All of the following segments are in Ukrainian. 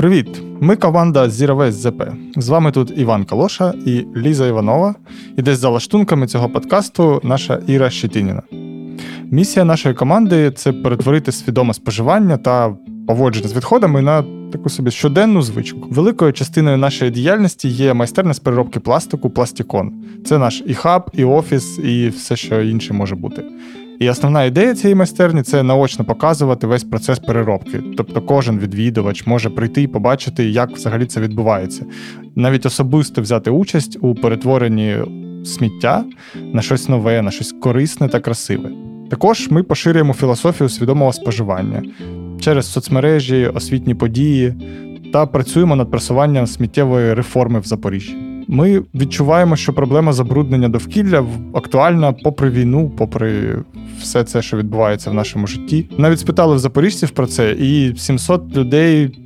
Привіт! Ми команда Zero ZP. З вами тут Іван Калоша і Ліза Іванова. І десь за лаштунками цього подкасту наша Іра Щетініна. Місія нашої команди це перетворити свідоме споживання та поводження з відходами на таку собі щоденну звичку. Великою частиною нашої діяльності є майстерня з переробки пластику Пластікон. Це наш і хаб, і офіс, і все, що інше може бути. І основна ідея цієї майстерні це наочно показувати весь процес переробки. Тобто кожен відвідувач може прийти і побачити, як взагалі це відбувається. Навіть особисто взяти участь у перетворенні сміття на щось нове, на щось корисне та красиве. Також ми поширюємо філософію свідомого споживання через соцмережі, освітні події та працюємо над просуванням сміттєвої реформи в Запоріжжі. Ми відчуваємо, що проблема забруднення довкілля актуальна попри війну, попри все це, що відбувається в нашому житті. Навіть спитали в запоріжців про це, і 700 людей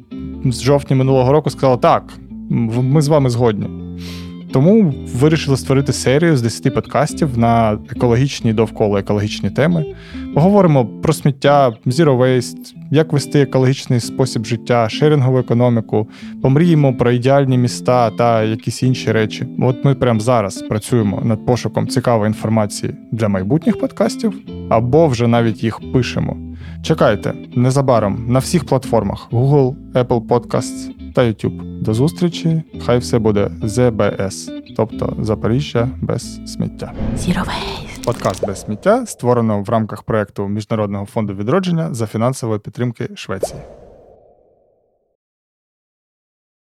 з жовтня минулого року сказали: так, ми з вами згодні. Тому вирішили створити серію з 10 подкастів на екологічні довкола екологічні теми. Поговоримо про сміття, zero waste, як вести екологічний спосіб життя, шерингову економіку, помріємо про ідеальні міста та якісь інші речі. От ми прямо зараз працюємо над пошуком цікавої інформації для майбутніх подкастів, або вже навіть їх пишемо. Чекайте незабаром на всіх платформах: Google, Apple Podcasts та YouTube. До зустрічі! Хай все буде ЗБС, тобто Запоріжжя без сміття. Zero Waste. Подкаст без сміття створено в рамках проекту Міжнародного фонду відродження за фінансової підтримки Швеції.